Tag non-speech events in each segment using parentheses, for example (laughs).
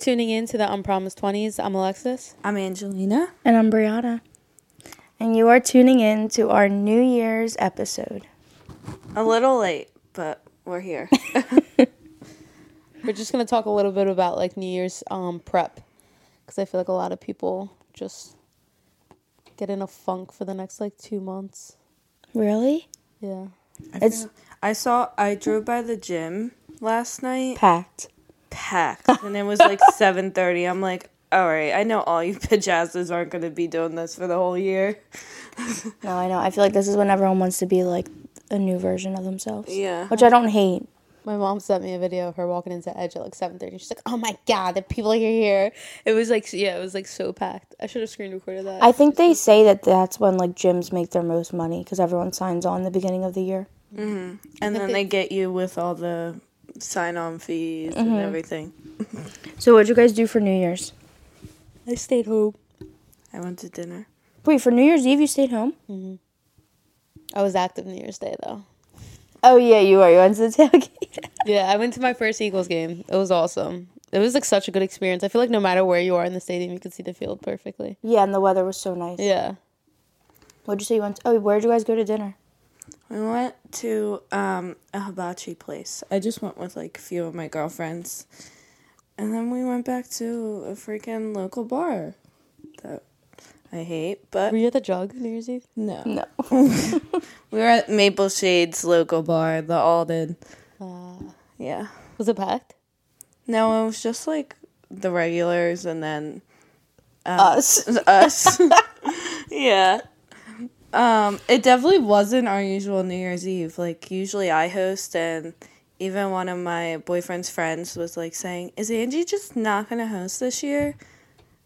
tuning in to the Unpromised 20s. I'm Alexis. I'm Angelina. And I'm Brianna. And you are tuning in to our New Year's episode. A little late, but we're here. (laughs) (laughs) We're just going to talk a little bit about like New Year's um, prep because I feel like a lot of people just get in a funk for the next like two months. Really? Yeah. It's I saw, I drove by the gym last night, packed. Packed, and it was like (laughs) 7.30. I'm like, all right, I know all you (laughs) pajazzas aren't going to be doing this for the whole year. (laughs) No, I know. I feel like this is when everyone wants to be like a new version of themselves. Yeah. Which I don't hate. My mom sent me a video of her walking into Edge at like 7.30. She's like, oh my God, the people are here. It was like, yeah, it was like so packed. I should have screen recorded that. I think they say that that's when like gyms make their most money because everyone signs on the beginning of the year. Mm-hmm. And then they get you with all the sign-on fees and mm-hmm. everything. So what'd you guys do for New Year's? I stayed home. I went to dinner. Wait, for New Year's Eve you stayed home? Mm-hmm. I was active New Year's Day though. Oh yeah, you are. You went to the (laughs) tailgate. Yeah, I went to my first Eagles game. It was awesome. It was like such a good experience. I feel like no matter where you are in the stadium, you could see the field perfectly. yeah, and the weather was so nice. Yeah. What'd you say you went? To? Oh, where'd you guys go to dinner? We went to um, a hibachi place. I just went with like a few of my girlfriends. And then we went back to a freaking local bar that I hate, but Were you at the jug New Year's Eve? no. No. (laughs) (laughs) We were at Maple Shades local bar, the Alden. Uh, Yeah. was it packed? No, it was just like the regulars and then Us. (laughs) us. yeah. Um, it definitely wasn't our usual New Year's Eve. Like usually I host and even one of my boyfriend's friends was like saying, Is Angie just not gonna host this year?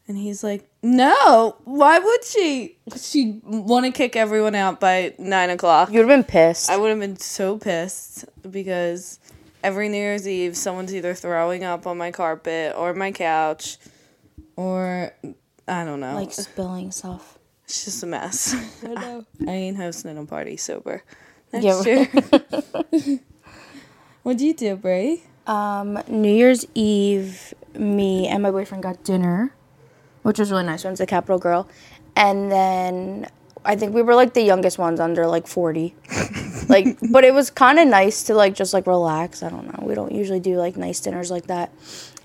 And he's like, No, why would she? She'd wanna kick everyone out by nine o'clock. You would have been pissed. I would have been so pissed because every New Year's Eve, someone's either throwing up on my carpet or my couch, or I don't know. like spilling stuff. It's just a mess. (laughs) I know. (laughs) I ain't hosting a party sober Yeah. next year. (laughs) What'd you do, Bray? Um, New Year's Eve, me and my boyfriend got dinner, which was really nice. Went to Capital Grille, and then I think we were like the youngest ones under like forty. like, but it was kind of nice to like just like relax. I don't know. We don't usually do like nice dinners like that.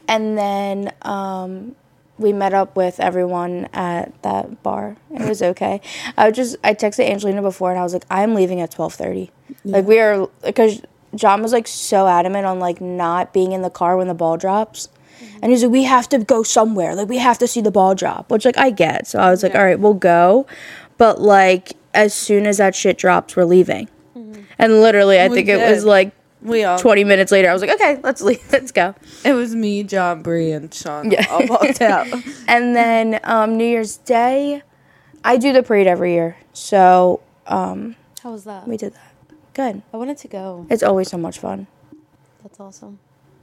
And then um, we met up with everyone at that bar. It was (laughs) okay. I was just I texted Angelina before and I was like, I'm leaving at twelve thirty. Like we are because John was like so adamant on like not being in the car when the ball drops. Mm-hmm. And he's like, we have to go somewhere. Like, we have to see the ball drop, which, like, I get. So I was like, all right, we'll go. But, like, as soon as that shit drops, we're leaving. Mm-hmm. And literally, I oh We think it was like We all. 20 minutes later, I was like, okay, let's leave. (laughs) Let's go. It was me, John, Bree, and Sean. Yeah. all walked out. (laughs) And then um, New Year's Day, I do the parade every year. So um, How was that? we did that. Good. I wanted to go. It's always so much fun. That's awesome.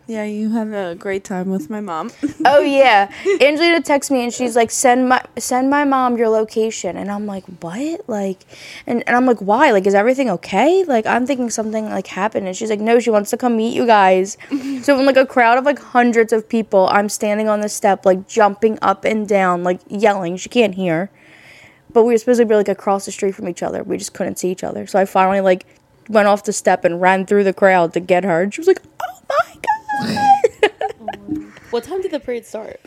Yeah, you had a great time with my mom. (laughs) Oh yeah, Angelina texts me and she's like, "Send my send my mom your location," and I'm like, "What?" Like, and, and I'm like, "Why? Like, is everything okay?" Like, I'm thinking something like happened, and she's like, "No, she wants to come meet you guys." (laughs) so in like a crowd of like hundreds of people, I'm standing on the step, like jumping up and down, like yelling. She can't hear, but we were supposed to be like across the street from each other. We just couldn't see each other. So I finally like went off the step and ran through the crowd to get her. And she was like, "Oh my god!" What time did the parade start?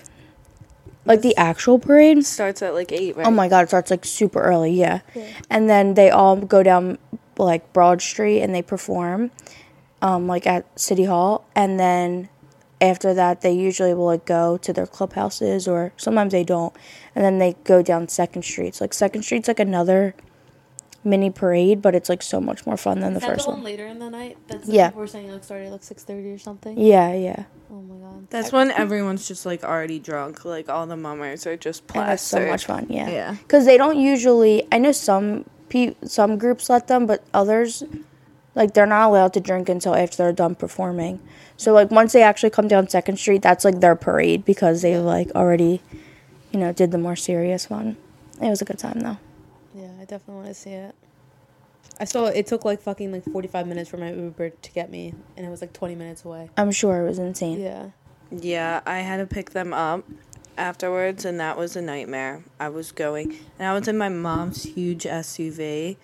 like the actual parade. Starts at like eight, right? Oh my god, it starts like super early, yeah. And then they all go down like Broad Street and they perform um like at City Hall and then after that they usually will like go to their clubhouses or sometimes they don't. And then they go down Second Street. So like Second Street's like another mini parade, but it's like so much more fun than the Is that first the one one. later in the night? That's Yeah. People were saying like started like six thirty or something. Yeah, yeah. Oh my god. That's when (laughs) everyone's just like already drunk. Like all the mummers are just And it's so much fun, yeah. Yeah. Because they don't usually. I know some pe- some groups let them, but others, like they're not allowed to drink until after they're done performing. So like once they actually come down Second Street, that's like their parade because they have like already, you know, did the more serious one. It was a good time though. Yeah, I definitely want to see it. I saw it took like fucking like forty five minutes for my Uber to get me, and it was like twenty minutes away. I'm sure it was insane. Yeah. Yeah, I had to pick them up afterwards, and that was a nightmare. I was going, and I was in my mom's huge SUV,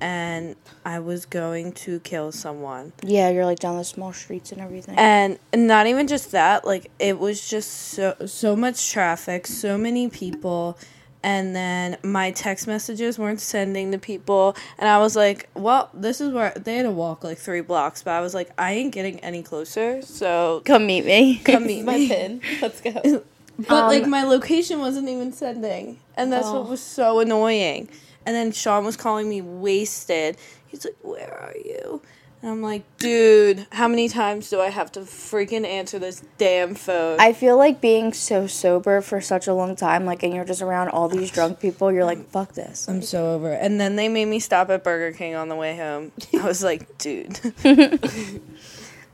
and I was going to kill someone. Yeah, you're like down the small streets and everything. And not even just that, like it was just so so much traffic, so many people, and then my text messages weren't sending to people, and I was like, well, this is where they had to walk like three blocks, but I was like, I ain't getting any closer, so Come meet me. come meet (laughs) My pin. Let's go. (laughs) But like Um, my location wasn't even sending, and that's Oh. what was so annoying. And then Sean was calling me wasted. He's like, "Where are you?" And I'm like, "Dude, how many times do I have to freaking answer this damn phone?" I feel like being so sober for such a long time, like, and you're just around all these (sighs) drunk people, you're like, fuck this. I'm so over it. And then they made me stop at Burger King on the way home. I was (laughs) like, "Dude, (laughs)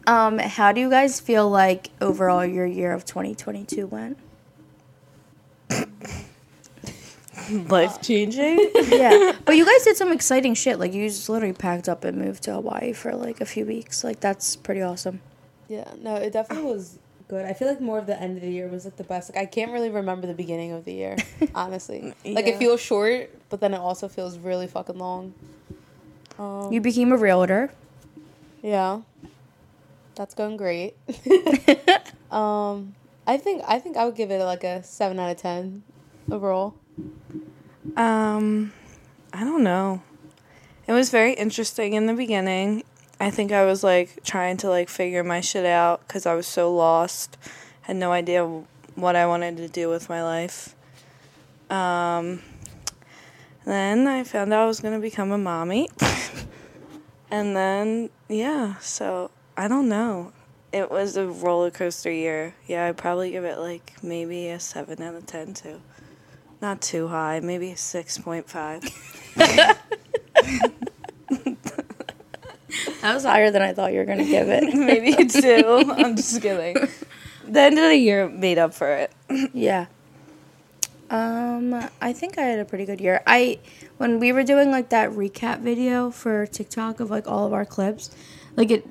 Um, how do you guys feel like overall your year of 2022 went? (laughs) (laughs) life changing." yeah, (laughs) but you guys did some exciting shit. Like, you just literally packed up and moved to Hawaii for like a few weeks. Like, that's pretty awesome. Yeah, no, it definitely was good. I feel like more of the end of the year was like the best. Like I can't really remember the beginning of the year, (laughs) honestly. Like it feels short, but then it also feels really fucking long. Um, You became a realtor. yeah, that's going great. um, I think I think I would give it like a seven out of ten overall. Um, I don't know. It was very interesting in the beginning. I think I was like trying to like figure my shit out because I was so lost, had no idea what I wanted to do with my life. Um, then I found out I was gonna become a mommy, (laughs) and then yeah, so I don't know. It was a roller coaster year. Yeah, I'd probably give it like maybe a seven out of ten too. Not too high, maybe 6.5. (laughs) That was higher than I thought you were gonna give it. (laughs) maybe 2. (laughs) I'm just kidding. The end of the year made up for it. yeah. Um, I think I had a pretty good year. I when we were doing like that recap video for TikTok of like all of our clips, like it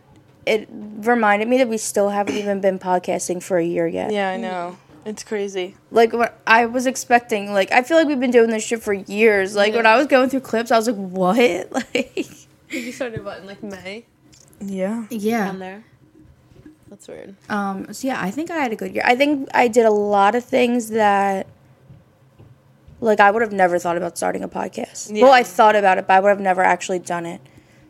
it reminded me that we still haven't even been podcasting for a year yet. Yeah, I know. It's crazy. Like what I was expecting, like I feel like we've been doing this shit for years. Like when I was going through clips, I was like, "What?" (laughs) Like You started what in like May Yeah. Yeah. down there. That's weird. Um, so yeah, I think I had a good year. I think I did a lot of things that like I would have never thought about starting a podcast. Yeah. Well, I thought about it, but I would have never actually done it.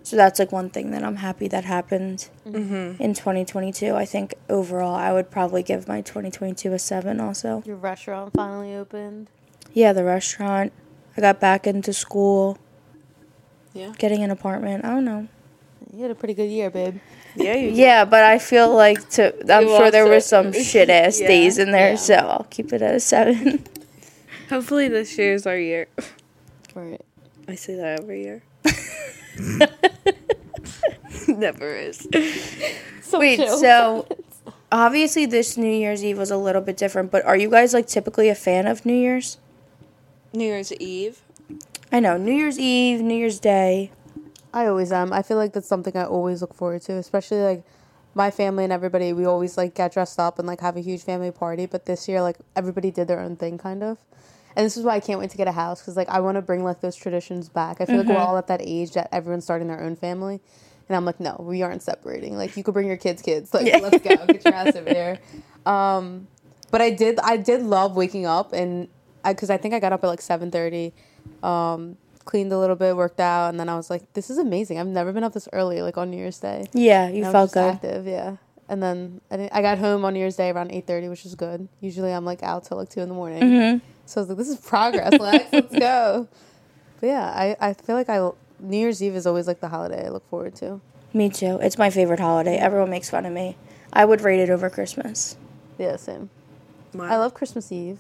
So that's like one thing that I'm happy that happened Mm-hmm. in 2022. I think overall I would probably give my 2022 a 7 also. Your restaurant finally opened. Yeah, the restaurant. I got back into school, Yeah. getting an apartment. I don't know. You had a pretty good year, babe. Yeah, you. Yeah, but I feel like to I'm You sure there also- were some (laughs) shit ass Yeah, days in there, yeah. so I'll keep it at a 7. Hopefully this year's our year. Right. I say that every year. (laughs) Never is. So Wait, chill. so obviously this New Year's Eve was a little bit different, but are you guys like typically a fan of New Year's? New Year's Eve. I know, New Year's Eve, New Year's Day. I always am. I feel like that's something I always look forward to, especially like my family and everybody. We always like get dressed up and like have a huge family party. But this year, like everybody did their own thing, kind of. And this is why I can't wait to get a house because like I want to bring like those traditions back. I feel like we're all at that age that everyone's starting their own family, and I'm like, no, we aren't separating. Like you could bring your kids' kids. Like let's go, get your ass over here. (laughs) Um, but I did, I did love waking up and because I, think I got up at like seven thirty. Um, cleaned a little bit, worked out, and then I was like, "This is amazing. I've never been up this early, like on New Year's Day." Yeah, you And felt good. active, yeah. And then I, I got home on New Year's Day around eight thirty, which was good. Usually I'm like out till like two in the morning. Mm-hmm. So I was like, "This is progress, (laughs) Lex. Let's go." But yeah, I, I feel like I New Year's Eve is always like the holiday I look forward to. Me too. It's my favorite holiday. Everyone makes fun of me. I would rate it over Christmas. Yeah, same. Wow. I love Christmas Eve,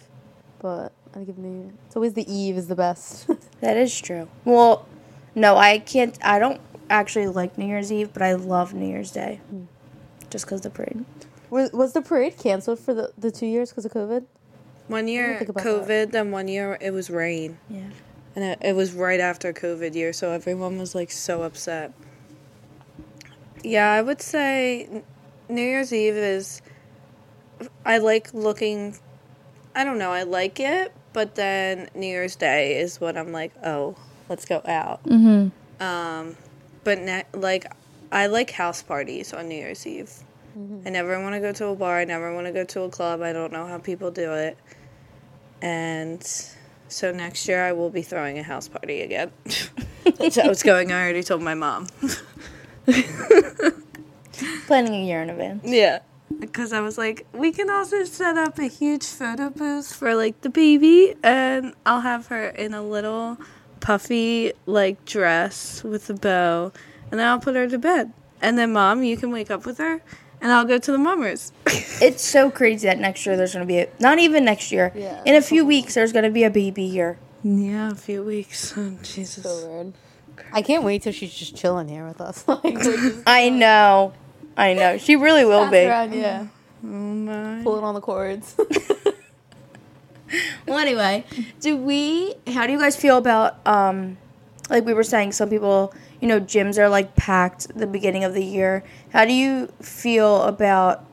but I give New Year. It's always the Eve is the best. (laughs) That is true. Well, no, I can't. I don't actually like New Year's Eve, but I love New Year's Day. Just because the parade. was was the parade canceled for the, the two years because of COVID? One year think about COVID, then one year it was rain. Yeah. And it, it was right after COVID year, so everyone was like so upset. Yeah, I would say New Year's Eve is I like looking. I don't know. I like it, but then New Year's Day is when I'm like, oh, let's go out. Mm-hmm. Um, but ne- like, I like house parties on New Year's Eve. Mm-hmm. I never want to go to a bar. I never want to go to a club. I don't know how people do it. And so next year I will be throwing a house party again. (laughs) That's how it's going. I already told my mom. (laughs) Planning a year in advance. Yeah. Because I was like, we can also set up a huge photo booth for like the baby, and I'll have her in a little puffy like dress with a bow, and then I'll put her to bed. And then, mom, you can wake up with her, and I'll go to the mummers. (laughs) It's so crazy that next year there's gonna be a, not even next year. Yeah. In a few weeks there's gonna be a baby year. yeah, a few weeks. Oh, (laughs) Jesus. So weird. I can't wait till she's just chilling here with us. (laughs) like, I know. I know. She really will passing be. around, yeah, Oh my. pulling on the cords. Well, anyway, do we? How do you guys feel about um, like we were saying, some people, you know, gyms are like packed the beginning of the year. How do you feel about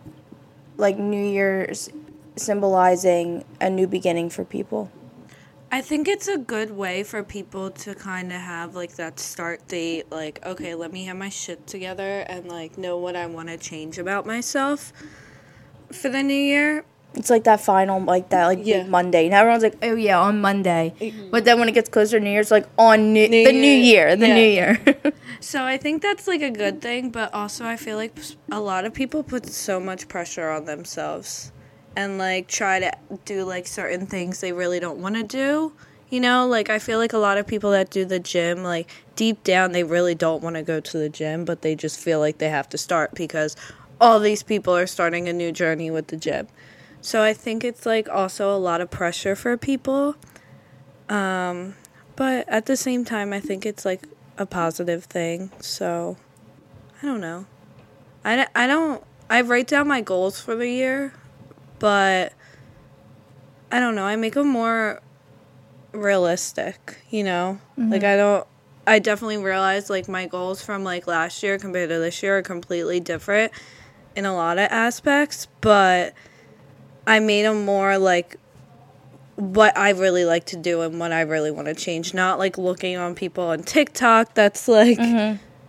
like New Year's symbolizing a new beginning for people? I think it's a good way for people to kind of have like that start date, like, okay, let me have my shit together and like know what I want to change about myself for the new year. It's like that final, like that, like Yeah. big Monday. And everyone's like, "Oh yeah, on Monday." But then when it gets closer to New Year's, like on new, the New Year. Year, the Yeah. New Year. (laughs) So I think that's like a good thing, but also I feel like a lot of people put so much pressure on themselves and like try to do like certain things they really don't want to do. You know, like I feel like a lot of people that do the gym, like deep down, they really don't want to go to the gym, but they just feel like they have to start because all these people are starting a new journey with the gym. So I think it's like also a lot of pressure for people. Um, but at the same time, I think it's like a positive thing. So I don't know. I, I don't, I write down my goals for the year, but I don't know. I make them more realistic, you know? Like, I don't, I definitely realize like my goals from like last year compared to this year are completely different in a lot of aspects, but I made them more like what I really like to do and what I really want to change. Not like looking on people on TikTok that's like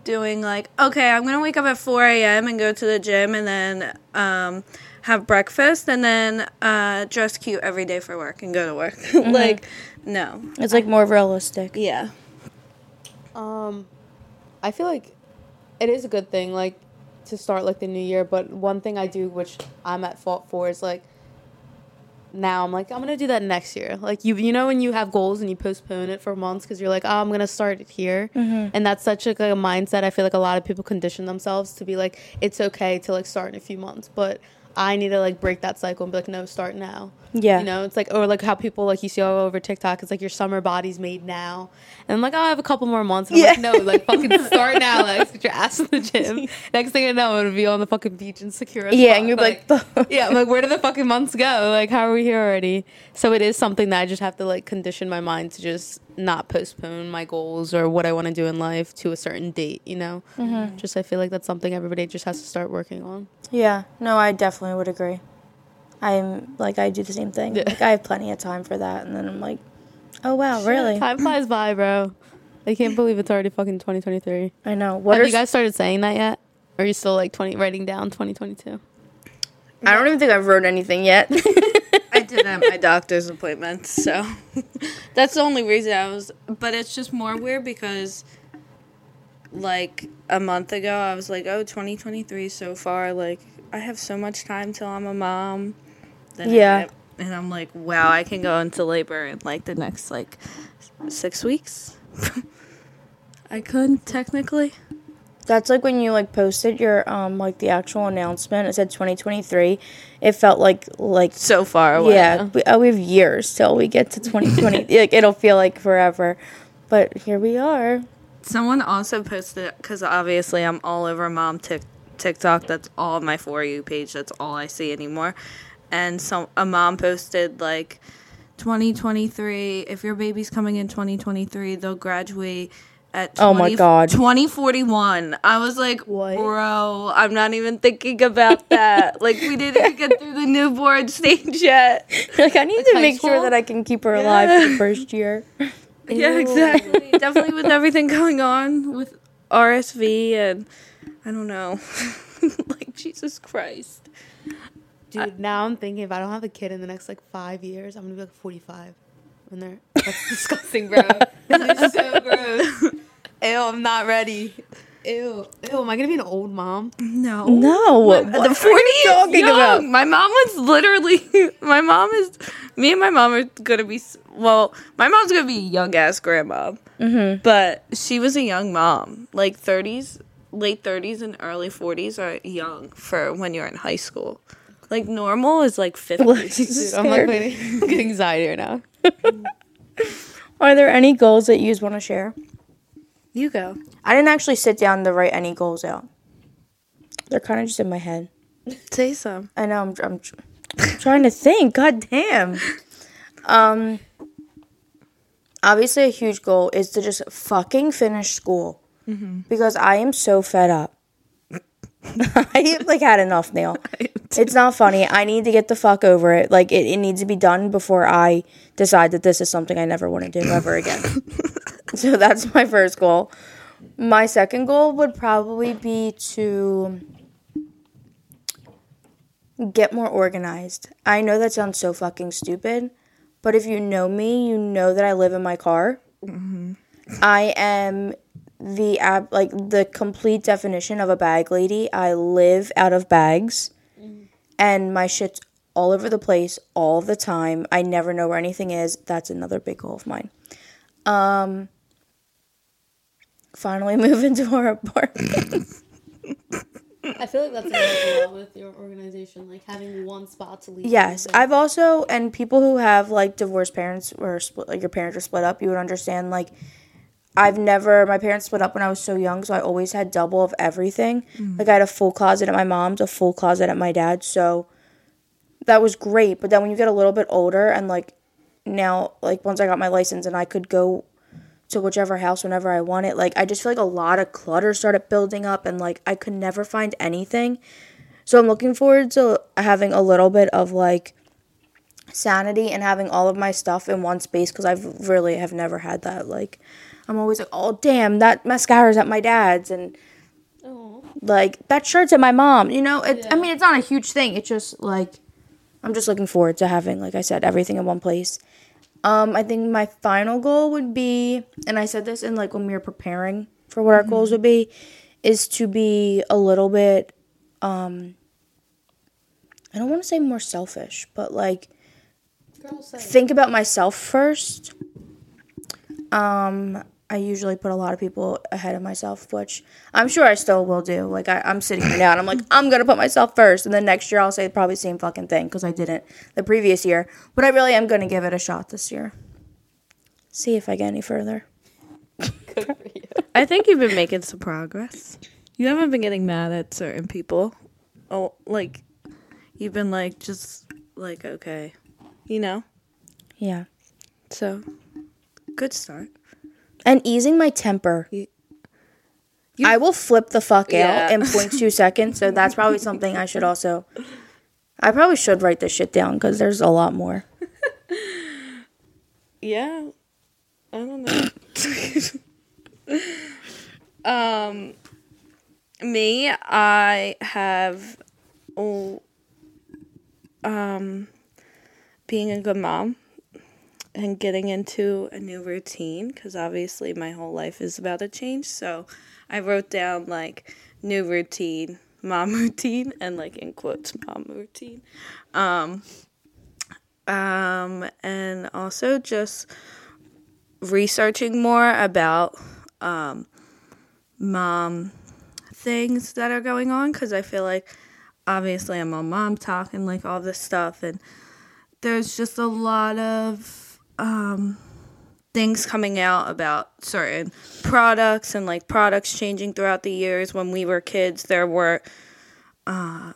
doing like, okay, I'm gonna wake up at 4 a.m. and go to the gym and then um, have breakfast and then uh, dress cute every day for work and go to work. (laughs) like, no. it's like more realistic. Yeah. Um, I feel like it is a good thing, like to start like the new year. But one thing I do, which I'm at fault for, is like now I'm like I'm gonna do that next year. Like you, you know, when you have goals and you postpone it for months because you're like, oh, I'm gonna start it here, mm-hmm. and that's such like a mindset. I feel like a lot of people condition themselves to be like, it's okay to like start in a few months, but I need to like break that cycle and be like, no, start now. Yeah. You know, it's like, or like how people like you see all over TikTok, it's like your summer body's made now. And I'm like, oh, I have a couple more months. And I'm like, Yeah. no, like fucking (laughs) start now. Like, get your ass in the gym. (laughs) Next thing I know, I'm gonna be on the fucking beach in Secure. Yeah, and you're like, (laughs) yeah, I'm like, where do the fucking months go? Like, how are we here already? So it is something that I just have to like condition my mind to just not postpone my goals or what I want to do in life to a certain date. You know, Mm-hmm. just I feel like that's something everybody just has to start working on. Yeah, no, I definitely would agree. I'm like I do the same thing. Yeah. Like I have plenty of time for that, and then I'm like, oh wow, really? Time flies (laughs) by, bro. I can't believe it's already fucking 2023. I know. What Have are you guys started saying that yet? Or are you still like 20 writing down 2022? I don't even think I've wrote anything yet. (laughs) I did at my doctor's appointment, so (laughs) that's the only reason I was. But it's just more weird because, like a month ago, I was like, "Oh, 2023 so far. Like, I have so much time till I'm a mom." Then Yeah. and I'm like, "Wow, I can go into labor in like the next like six weeks." (laughs) I could technically. That's like when you like posted your um like the actual announcement. It said 2023. It felt like like So far away. yeah, we, uh, we have years till we get to 2020. (laughs) like it'll feel like forever, but here we are. Someone also posted because obviously I'm all over mom tic- TikTok. That's all my for you page. That's all I see anymore. And so a mom posted like 2023. If your baby's coming in 2023, they'll graduate at Oh my God. 2041. I was like, What? bro, I'm not even thinking about (laughs) that. like, we didn't even get through the newborn (laughs) stage yet. like I need to high make sure that I can keep her alive for the (laughs) first year. Yeah, exactly. Definitely with everything going on with RSV and I don't know. like, Jesus Christ. Dude, now I'm thinking if I don't have a kid in the next like five years, I'm gonna be like 45. When they're that's (laughs) disgusting, bro. It's (laughs) so gross. Ew, I'm not ready. Ew, ew. Am I gonna be an old mom? No. No, what the are 40 you is talking young. about? My mom was literally (laughs) my mom is me and my mom are gonna be well, my mom's gonna be a young ass grandma. Mm-hmm. But she was a young mom. Like 30s, late 30s and early 40s are young for when you're in high school. Like normal is like 50s. (laughs) Dude, I'm like waiting. (laughs) I'm getting anxiety right now. Are there any goals that you just want to share? you go. I didn't actually sit down to write any goals out. They're kind of just in my head. Say some. I know I'm, I'm, tr- I'm trying to think. God damn. Um, obviously, a huge goal is to just fucking finish school because I am so fed up. (laughs) I like had enough now. (laughs) It's not funny. I need to get the fuck over it. Like it, it needs to be done before I decide that this is something I never want to do (coughs) ever again. (laughs) so that's my first goal. My second goal would probably be to get more organized. I know that sounds so fucking stupid, but if you know me, you know that I live in my car. I am the ab- like the complete definition of a bag lady. I live out of bags, and my shit's all over the place all the time. I never know where anything is. That's another big goal of mine. Um, finally move into our apartment. I feel like that's a lot with your organization, like having one spot to leave. Yes, I've also and people who have like divorced parents or split, like your parents are split up, you would understand. Like, I've never my parents split up when I was so young, so I always had double of everything. Mm. Like I had a full closet at my mom's, a full closet at my dad's, so that was great. But then when you get a little bit older and like now, like once I got my license and I could go to whichever house whenever I wanted, like I just feel like a lot of clutter started building up and like I could never find anything. So I'm looking forward to having a little bit of like sanity and having all of my stuff in one space because I've really have never had that. Like I'm always like, oh damn, that mascara's at my dad's and like that shirt's at my mom. You know, it, I mean it's not a huge thing. It's just like I'm just looking forward to having, like I said, everything in one place. Um, I think my final goal would be, and I said this in like when we were preparing for what our goals would be, is to be a little bit um I don't want to say more selfish, but like think about myself first. Um, I usually put a lot of people ahead of myself, which I'm sure I still will do. Like I, I'm sitting here now and I'm like, I'm gonna put myself first, and then next year I'll say probably the same fucking thing because I didn't the previous year. But I really am gonna give it a shot this year. See if I get any further. I think you've been making some progress. You haven't been getting mad at certain people. Oh, like you've been like just like okay, you know. Yeah. So good start. And easing my temper. You- I will flip the fuck Yeah. out in 0.2 (laughs) seconds. So that's probably something I should also. I probably should write this shit down because there's a lot more. (laughs) Yeah, I don't know. (laughs) um, me, I have, oh, um, being a good mom and getting into a new routine because obviously my whole life is about to change. So I wrote down like new routine, mom (laughs) routine, and like in quotes, mom routine. Um, um, and also just researching more about um, mom things that are going on because I feel like obviously I'm on mom talk and like all this stuff and there's just a lot of um, things coming out about certain products and like products changing throughout the years. When we were kids there were uh,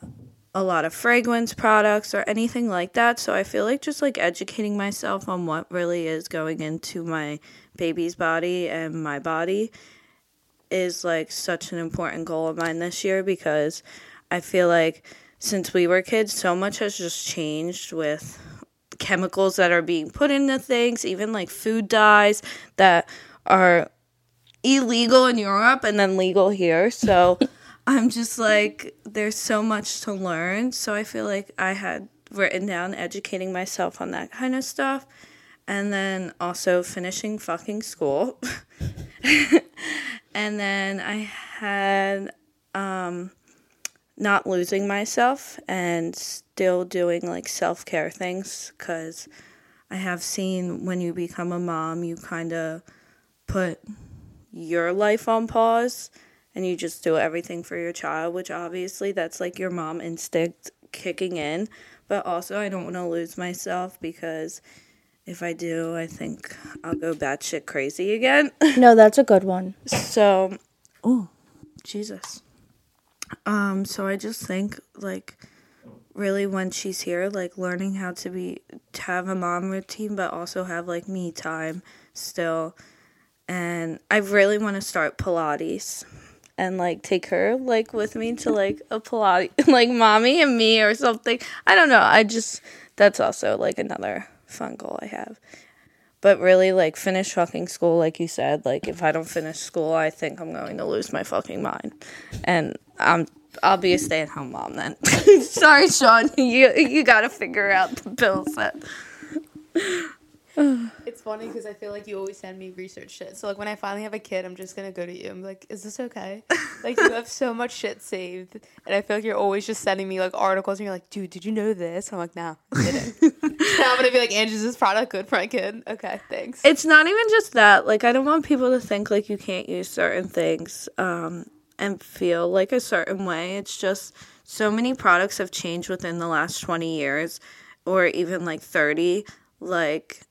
a lot of fragrance products or anything like that. So i feel like just like educating myself on what really is going into my baby's body and my body is like such an important goal of mine this year because I feel like since we were kids, so much has just changed with chemicals that are being put into things, even like food dyes that are illegal in Europe and then legal here. So (laughs) I'm just like, there's so much to learn. So I feel like I had written down educating myself on that kind of stuff. And then also finishing fucking school. (laughs) and then I had um, not losing myself and still doing like self care things because I have seen when you become a mom, you kind of put your life on pause and you just do everything for your child, which obviously that's like your mom instinct kicking in. But also, I don't want to lose myself because if I do, I think I'll go batshit crazy again. No, that's a good one. so, oh, Jesus. Um, so I just think like really when she's here, like learning how to be to have a mom routine, but also have like me time still. And I really want to start Pilates and like take her like with me to like a Pilates, (laughs) like mommy and me or something. I don't know. I just that's also like another fun goal I have. But really, like finish fucking school, like you said. Like if I don't finish school, I think I'm going to lose my fucking mind, and I'm I'll be a stay at home mom then. (laughs) Sorry, Sean. You you got to figure out the bill set. It's funny because I feel like you always send me research shit. So like when I finally have a kid, I'm just gonna go to you. I'm like, is this okay? like you have so much shit saved, and I feel like you're always just sending me like articles, and you're like, dude, did you know this? I'm like, no, I didn't. (laughs) now I'm gonna be like, Ange, is this product good for my kid? Okay, thanks. It's not even just that. Like I don't want people to think like you can't use certain things um, and feel like a certain way. It's just so many products have changed within the last 20 years or even like 30 like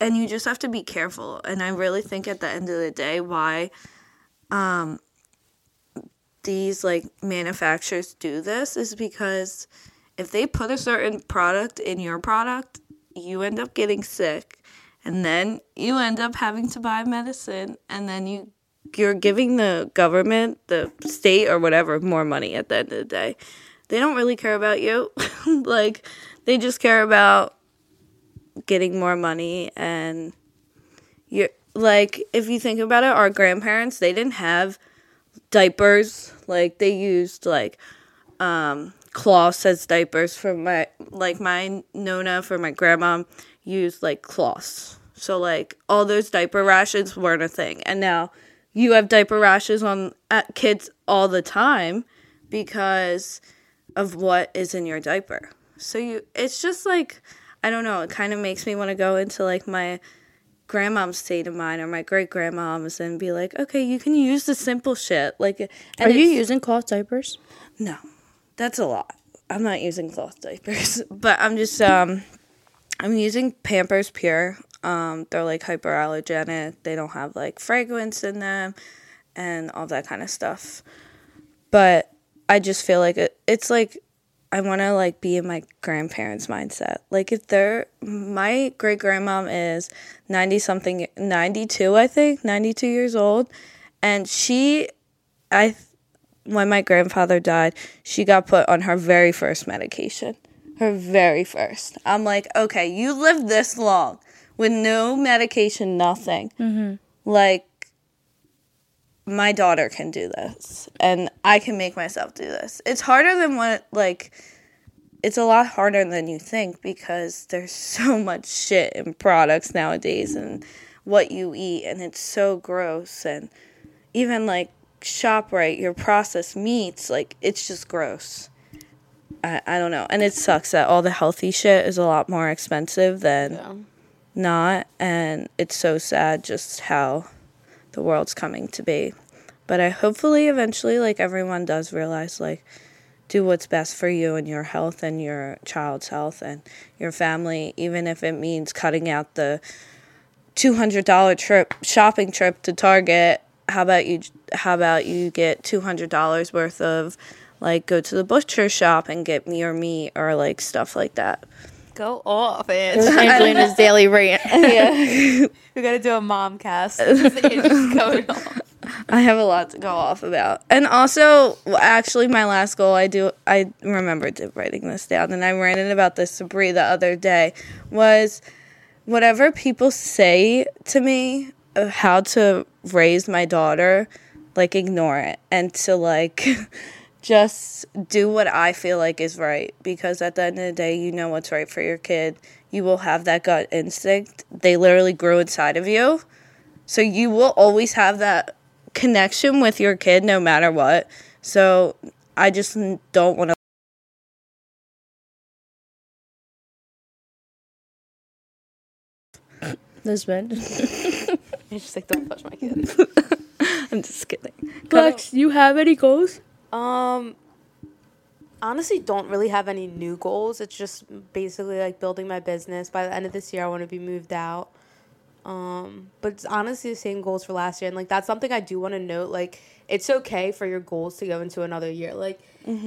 and you just have to be careful and i really think at the end of the day why um these like manufacturers do this is because if they put a certain product in your product you end up getting sick and then you end up having to buy medicine and then you you're giving the government the state or whatever more money at the end of the day. They don't really care about you. (laughs) Like they just care about getting more money and you're like if you think about it our grandparents they didn't have diapers. Like they used like um cloths as diapers for my like my nona for my grandma used like cloths. So like all those diaper rations weren't a thing. And now you have diaper rashes on at kids all the time because of what is in your diaper so you it's just like I don't know, it kind of makes me want to go into like my grandmom's state of mind or my great grandmom's and be like, okay, you can use the simple shit. Like, Are you using cloth diapers? No, that's a lot. I'm not using cloth diapers, (laughs) but I'm just um, I'm using Pampers Pure. Um, they're like hyperallergenic. They don't have like fragrance in them, and all that kind of stuff. But I just feel like it, it's like I want to like be in my grandparents' mindset. Like if they're my great grandmom is 90 something 92 I think, 92 years old and she I when my grandfather died, she got put on her very first medication. Her very first. I'm like, "Okay, you lived this long with no medication, nothing." Mm-hmm. Like my daughter can do this and I can make myself do this. It's harder than what like it's a lot harder than you think because there's (laughs) so much shit in products nowadays and what you eat and it's so gross and even like ShopRite, your processed meats, like it's just gross. I, I don't know. And it sucks that all the healthy shit is a lot more expensive than Yeah. Not and it's so sad just how the world's coming to be. But i hopefully eventually like everyone does realize like do what's best for you and your health and your child's health and your family even if it means cutting out the $200 trip shopping trip to target. How about you how about you get $200 worth of like go to the butcher shop and get me or meat or like stuff like that Go off, was (laughs) Angelina's daily rant. (laughs) yeah. (laughs) We gotta do a mom cast. going off. I have a lot to go off about. And also, actually, my last goal, I do, I remembered writing this down, and I ranted about this to Bree the other day, was whatever people say to me of how to raise my daughter, like, ignore it. And to, like, just do what I feel like is right. Because at the end of the day, you know what's right for your kid. You will have that gut instinct. They literally grew inside of you. So you will always have that connection with your kid no matter what. So I just don't want to. This bed. (laughs) It's just like don't touch my kid. (laughs) I'm just kidding. Flex, you have any goals? Um, honestly, don't really have any new goals. It's just basically like building my business. By the end of this year, I want to be moved out. Um, but it's honestly the same goals for last year, and like that's something I do want to note. Like, it's okay for your goals to go into another year. Like,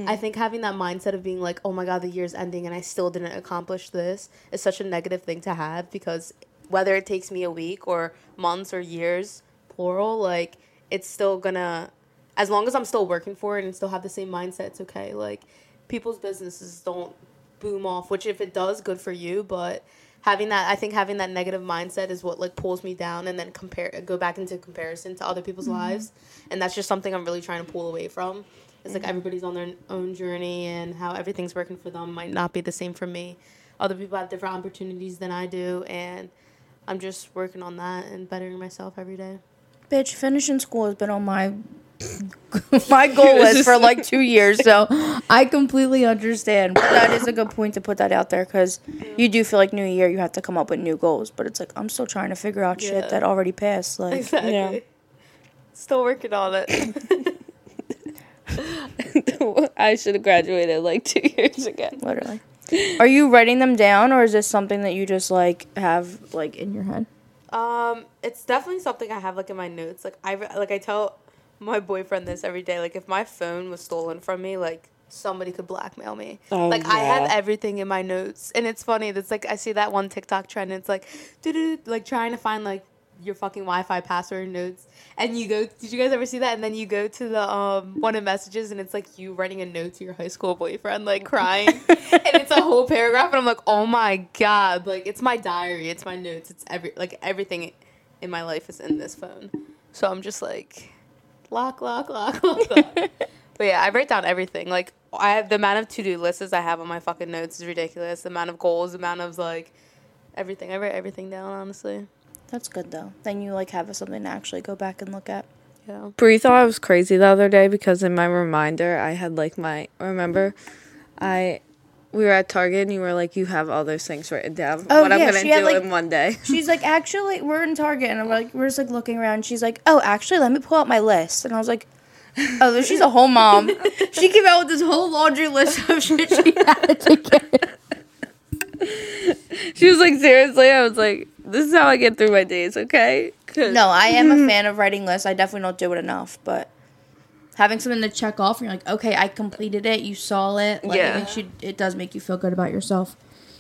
I think having that mindset of being like, oh my god, the year's ending and I still didn't accomplish this is such a negative thing to have because whether it takes me a week or months or years, plural, like it's still gonna as long as I'm still working for it and still have the same mindset, it's okay. Like people's businesses don't boom off, which if it does, good for you. But having that, I think having that negative mindset is what like pulls me down, and then compare, go back into comparison to other people's mm-hmm. lives, and that's just something I'm really trying to pull away from. It's like mm-hmm. everybody's on their own journey, and how everything's working for them might not be the same for me. Other people have different opportunities than I do, and I'm just working on that and bettering myself every day. Bitch, finishing school has been on my (laughs) my goal list for like two years, so I completely understand. But that is a good point to put that out there because you do feel like New Year, you have to come up with new goals. But it's like I'm still trying to figure out Yeah. shit that already passed. Like, Exactly. Yeah. Still working on it. (laughs) I should have graduated like two years ago. literally. Are you writing them down, or is this something that you just like have like in your head? um, it's definitely something I have like in my notes. Like I like I tell my boyfriend this every day. Like if my phone was stolen from me, like somebody could blackmail me. Oh, like I have everything in my notes, and it's funny. That's like I see that one TikTok trend. And it's like, doo doo, like trying to find like your fucking Wi-Fi password notes, and you go. Did you guys ever see that? And then you go to the um one of messages, and it's like you writing a note to your high school boyfriend, like crying, (laughs) and it's a whole paragraph, and I'm like, oh my god, like it's my diary, it's my notes, it's every like everything in my life is in this phone. So I'm just like, lock, lock, lock, (laughs) lock. lock. But yeah, I write down everything. Like I have the amount of to do lists I have on my fucking notes is ridiculous. The amount of goals, the amount of like everything. I write everything down honestly. That's good though. Then you like have something to actually go back and look at. Yeah. Bree thought I was crazy the other day because in my reminder I had like my remember I we were at Target and you were like you have all those things written down. Oh, what I'm yeah, gonna she had, do like- in one day. (laughs) She's like, actually, we're in Target, and I'm like, we're just like looking around. She's like, oh, actually, let me pull out my list, and I was like, oh, she's a whole mom. (laughs) she came out with this whole laundry list of shit she had to get. (laughs) She was like seriously, I was like, This is how I get through my days, okay? No, I am a fan of writing lists. I definitely don't do it enough, but having something to check off, and you're like, okay, I completed it. You saw it. Like, Yeah. it, makes you, it does make you feel good about yourself.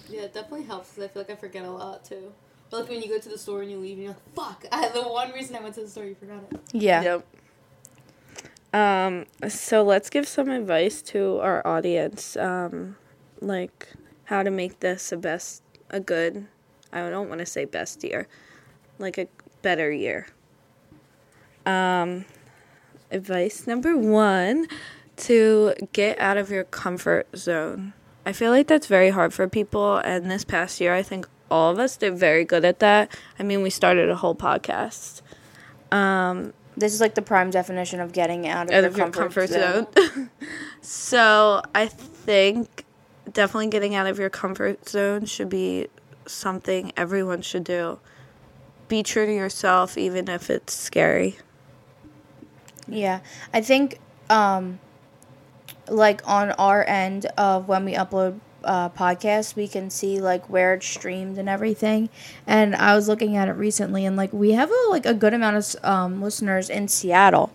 Yeah, it definitely helps because I feel like I forget a lot too. But like when you go to the store and you leave and you're like, fuck, I, the one reason I went to the store, you forgot it. Yeah. Yep. Um, so let's give some advice to our audience, um, like how to make this a best, a good, I don't want to say best year, like a better year. Um, advice number one to get out of your comfort zone. I feel like that's very hard for people, and this past year, I think all of us did very good at that. I mean, we started a whole podcast. Um, This is like the prime definition of getting out of, out your, of your comfort, comfort zone. zone. (laughs) so I think definitely getting out of your comfort zone should be something everyone should do. Be true to yourself, even if it's scary. Yeah, I think um, like on our end of when we upload uh, podcasts, we can see like where it's streamed and everything. And I was looking at it recently, and like we have a, like a good amount of um, listeners in Seattle.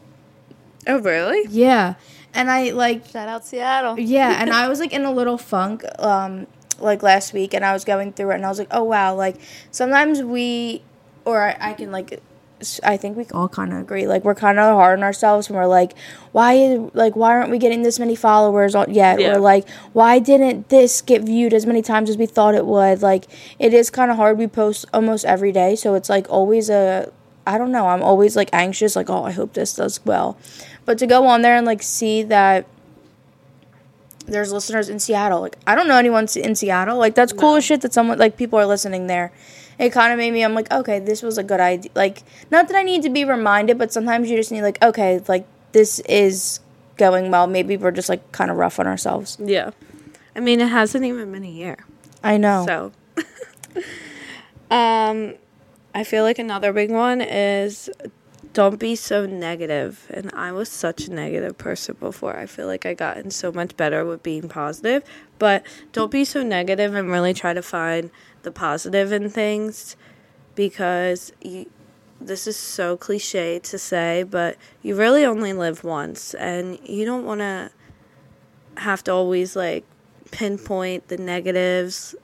Oh, really? Yeah, and I like Shout out Seattle. yeah, and (laughs) I was like in a little funk um, like last week and I was going through it and I was like, oh wow, like sometimes we, or I, I can like, I think we all kind of agree. Like we're kind of hard on ourselves and we're like, why, like why aren't we getting this many followers yet? Yeah. Or like, why didn't this get viewed as many times as we thought it would? Like it is kind of hard. We post almost every day, so it's like always a, I don't know. I'm always like anxious, like oh, I hope this does well. But to go on there and like see that there's listeners in Seattle. Like I don't know anyone in Seattle. Like that's cool as shit that someone like people are listening there. It kind of made me. I'm like, okay, this was a good idea. Like, not that I need to be reminded, but sometimes you just need like, okay, like this is going well. Maybe we're just like kind of rough on ourselves. Yeah. I mean, it hasn't even been a year. I know. So, (laughs) um, I feel like another big one is don't be so negative. And I was such a negative person before. I feel like I gotten so much better with being positive, but don't be so negative and really try to find the positive in things because you, this is so cliche to say, but you really only live once and you don't want to have to always like pinpoint the negatives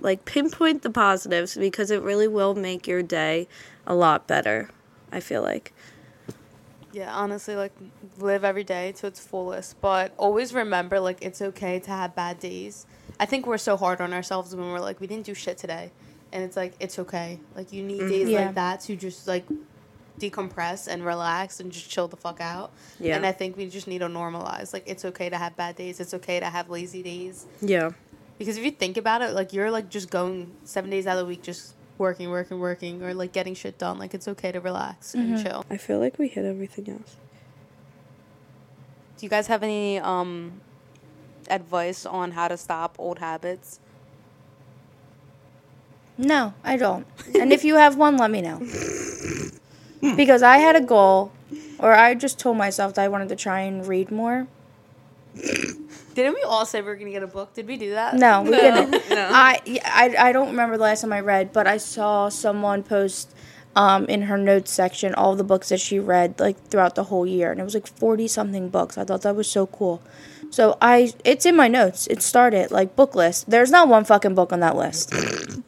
like pinpoint the positives because it really will make your day a lot better i feel like Yeah, honestly, like live every day to its fullest, but always remember like it's okay to have bad days. I think we're so hard on ourselves when we're like we didn't do shit today, and it's like it's okay. Like you need days Yeah. like that to just like decompress and relax and just chill the fuck out. Yeah. And I think we just need to normalize like it's okay to have bad days. It's okay to have lazy days. yeah Because if you think about it, like you're like just going seven days out of the week, just working, working, working, or like getting shit done. Like it's okay to relax and chill. i feel like we hit everything else Do you guys have any um advice on how to stop old habits? No, I don't. And if you have one, let me know. Because I had a goal, or I just told myself that I wanted to try and read more. Didn't we all say we were gonna get a book? Did we do that? No, we didn't. (laughs) no. I, I I don't remember the last time I read, but I saw someone post um, in her notes section all the books that she read like throughout the whole year, and it was like forty something books. I thought that was so cool. So I, it's in my notes. It started like book list. There's not one fucking book on that list. (clears throat)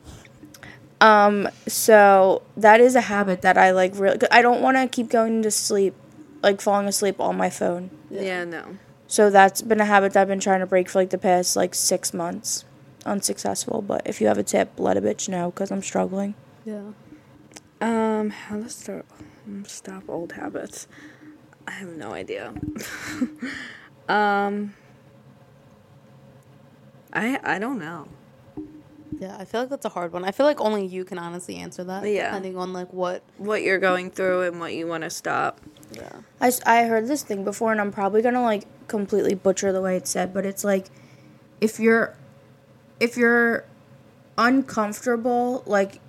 Um, so that is a habit that I like. Really, I don't want to keep going to sleep, like falling asleep on my phone. yeah no So that's been a habit that I've been trying to break for like the past like six months. Unsuccessful, but if you have a tip, let a bitch know because I'm struggling. Yeah. um how to start stop old habits i have no idea (laughs) um i i don't know Yeah, I feel like that's a hard one. I feel like only you can honestly answer that. Yeah. Depending on like what. what you're going through and what you want to stop Yeah. I, I heard this thing before, and I'm probably gonna like completely butcher the way it's said, but it's like if you're if you're uncomfortable, like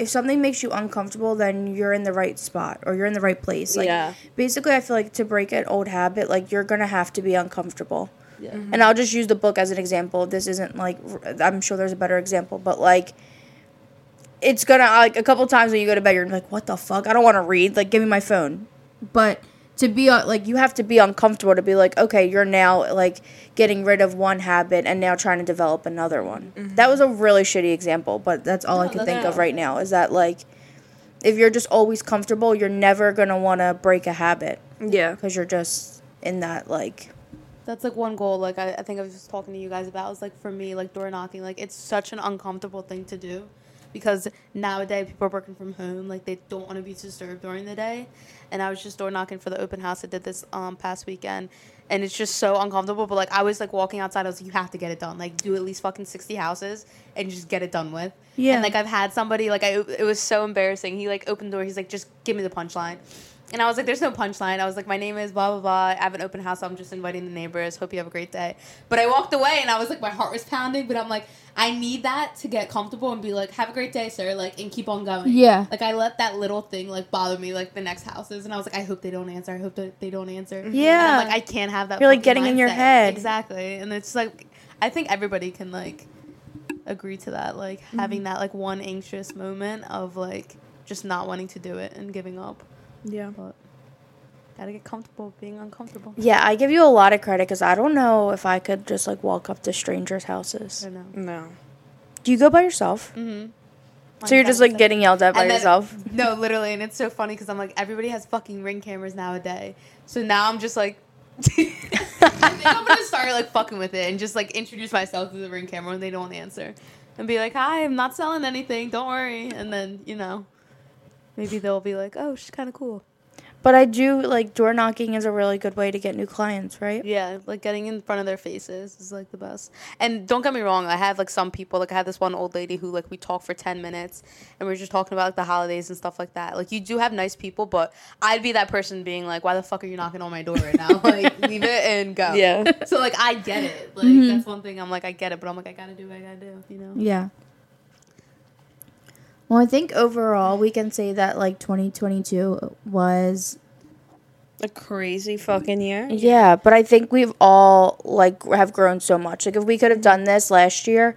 if something makes you uncomfortable, then you're in the right spot or you're in the right place. Like Yeah. basically, I feel like to break an old habit, like you're gonna have to be uncomfortable. Yeah. Mm-hmm. And I'll just use the book as an example. This isn't like I'm sure there's a better example, but like it's gonna like a couple times when you go to bed, you're like, "What the fuck? I don't want to read. Like, give me my phone." But to be like, you have to be uncomfortable to be like, okay, you're now like getting rid of one habit and now trying to develop another one. Mm-hmm. That was a really shitty example, but that's all I can think of right now. Is that like, if you're just always comfortable, you're never gonna want to break a habit yeah because you're just in that like. That's like one goal. Like I, I think I was just talking to you guys about. Is like for me, like door knocking. Like it's such an uncomfortable thing to do, because nowadays people are working from home. Like they don't want to be disturbed during the day. And I was just door knocking for the open house. I did this um past weekend, and it's just so uncomfortable. But like I was like walking outside. I was like, you have to get it done. Like do at least fucking sixty houses and just get it done with. Yeah. And like I've had somebody like I it was so embarrassing. He like opened the door. He's like, just give me the punchline. And I was like, there's no punchline. I was like, my name is blah, blah, blah. I have an open house. So I'm just inviting the neighbors. Hope you have a great day. But I walked away and I was like, my heart was pounding. But I'm like, I need that to get comfortable and be like, have a great day, sir. Like, and keep on going. Yeah. Like, I let that little thing, like, bother me, like, the next houses. And I was like, I hope they don't answer. I hope that they don't answer. Yeah. And I'm like, I can't have that. You're, like, getting in your head. Exactly. And it's like, I think everybody can, like, agree to that. Like, Mm-hmm. having that, like, one anxious moment of, like, just not wanting to do it and giving up. Yeah But Gotta get comfortable being uncomfortable. Yeah, I give you a lot of credit because I don't know if I could just like walk up to strangers' houses. don't know. No. Do you go by yourself? Mm-hmm. So you're just like getting yelled at by then- yourself? No, literally, and it's so funny because I'm like, everybody has fucking ring cameras nowadays. So now I'm just like, (laughs) I think I'm gonna start like fucking with it and just like introduce myself to the ring camera when they don't answer, and be like, "Hi, I'm not selling anything. Don't worry." And then you know, maybe they'll be like, "Oh, she's kind of cool." But I do like door knocking is a really good way to get new clients, right? Yeah, like getting in front of their faces is like the best. And don't get me wrong, I have like some people, like I had this one old lady who like we talked for 10 minutes and we are just talking about like the holidays and stuff like that. Like you do have nice people, but I'd be that person being like, why the fuck are you knocking on my door right now? (laughs) like leave it and go. Yeah. So like I get it. Like mm-hmm. that's one thing I'm like, I get it, but I'm like, I gotta do what I gotta do, you know? Yeah. Well, I think overall we can say that like 2022 was A crazy fucking year. yeah, but I think we've all like have grown so much. Like if we could have done this last year,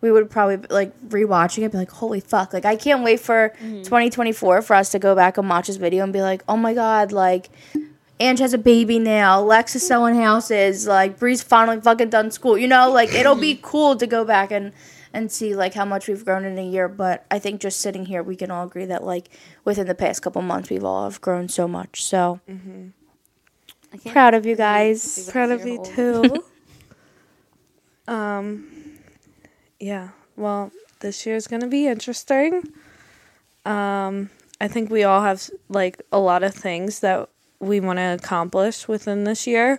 we would probably like rewatching it be like, "Holy fuck." Like I can't wait for mm-hmm. 2024 for us to go back and watch this video and be like, "Oh my god, like Ange has a baby now. Lex is selling houses. Like Bree's finally fucking done school. You know, like it'll be (clears throat) cool to go back and and see like how much we've grown in a year. But I think just sitting here, we can all agree that like within the past couple months, we've all have grown so much. So I can't proud of you guys. Proud of year you too. (laughs) (laughs) um yeah. Well, this year is going to be interesting. Um I think we all have like a lot of things that we want to accomplish within this year.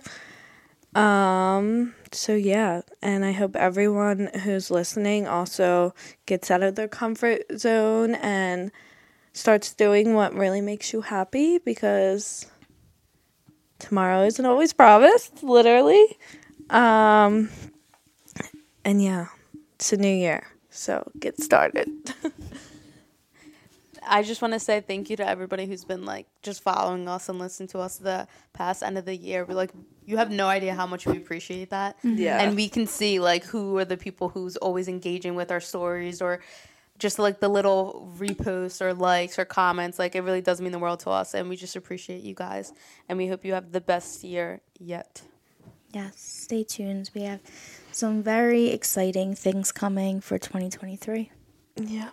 Um so yeah, and I hope everyone who's listening also gets out of their comfort zone and starts doing what really makes you happy because tomorrow isn't always promised, literally. Um, and yeah, it's a new year, so get started. (laughs) I just want to say thank you to everybody who's been like just following us and listening to us the past end of the year. We're like, you have no idea how much we appreciate that. Mm-hmm. Yeah. And we can see like who are the people who's always engaging with our stories or just like the little reposts or likes or comments. Like it really does mean the world to us. And we just appreciate you guys. And we hope you have the best year yet. Yes, stay tuned. We have some very exciting things coming for 2023. yeah.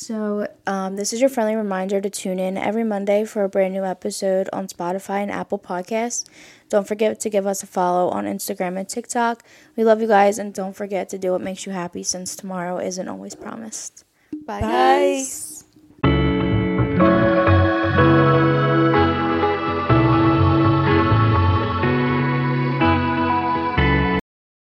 So, um, this is your friendly reminder to tune in every Monday for a brand new episode on Spotify and Apple Podcasts. Don't forget to give us a follow on Instagram and TikTok. We love you guys, and don't forget to do what makes you happy since tomorrow isn't always promised. Bye. Bye. guys.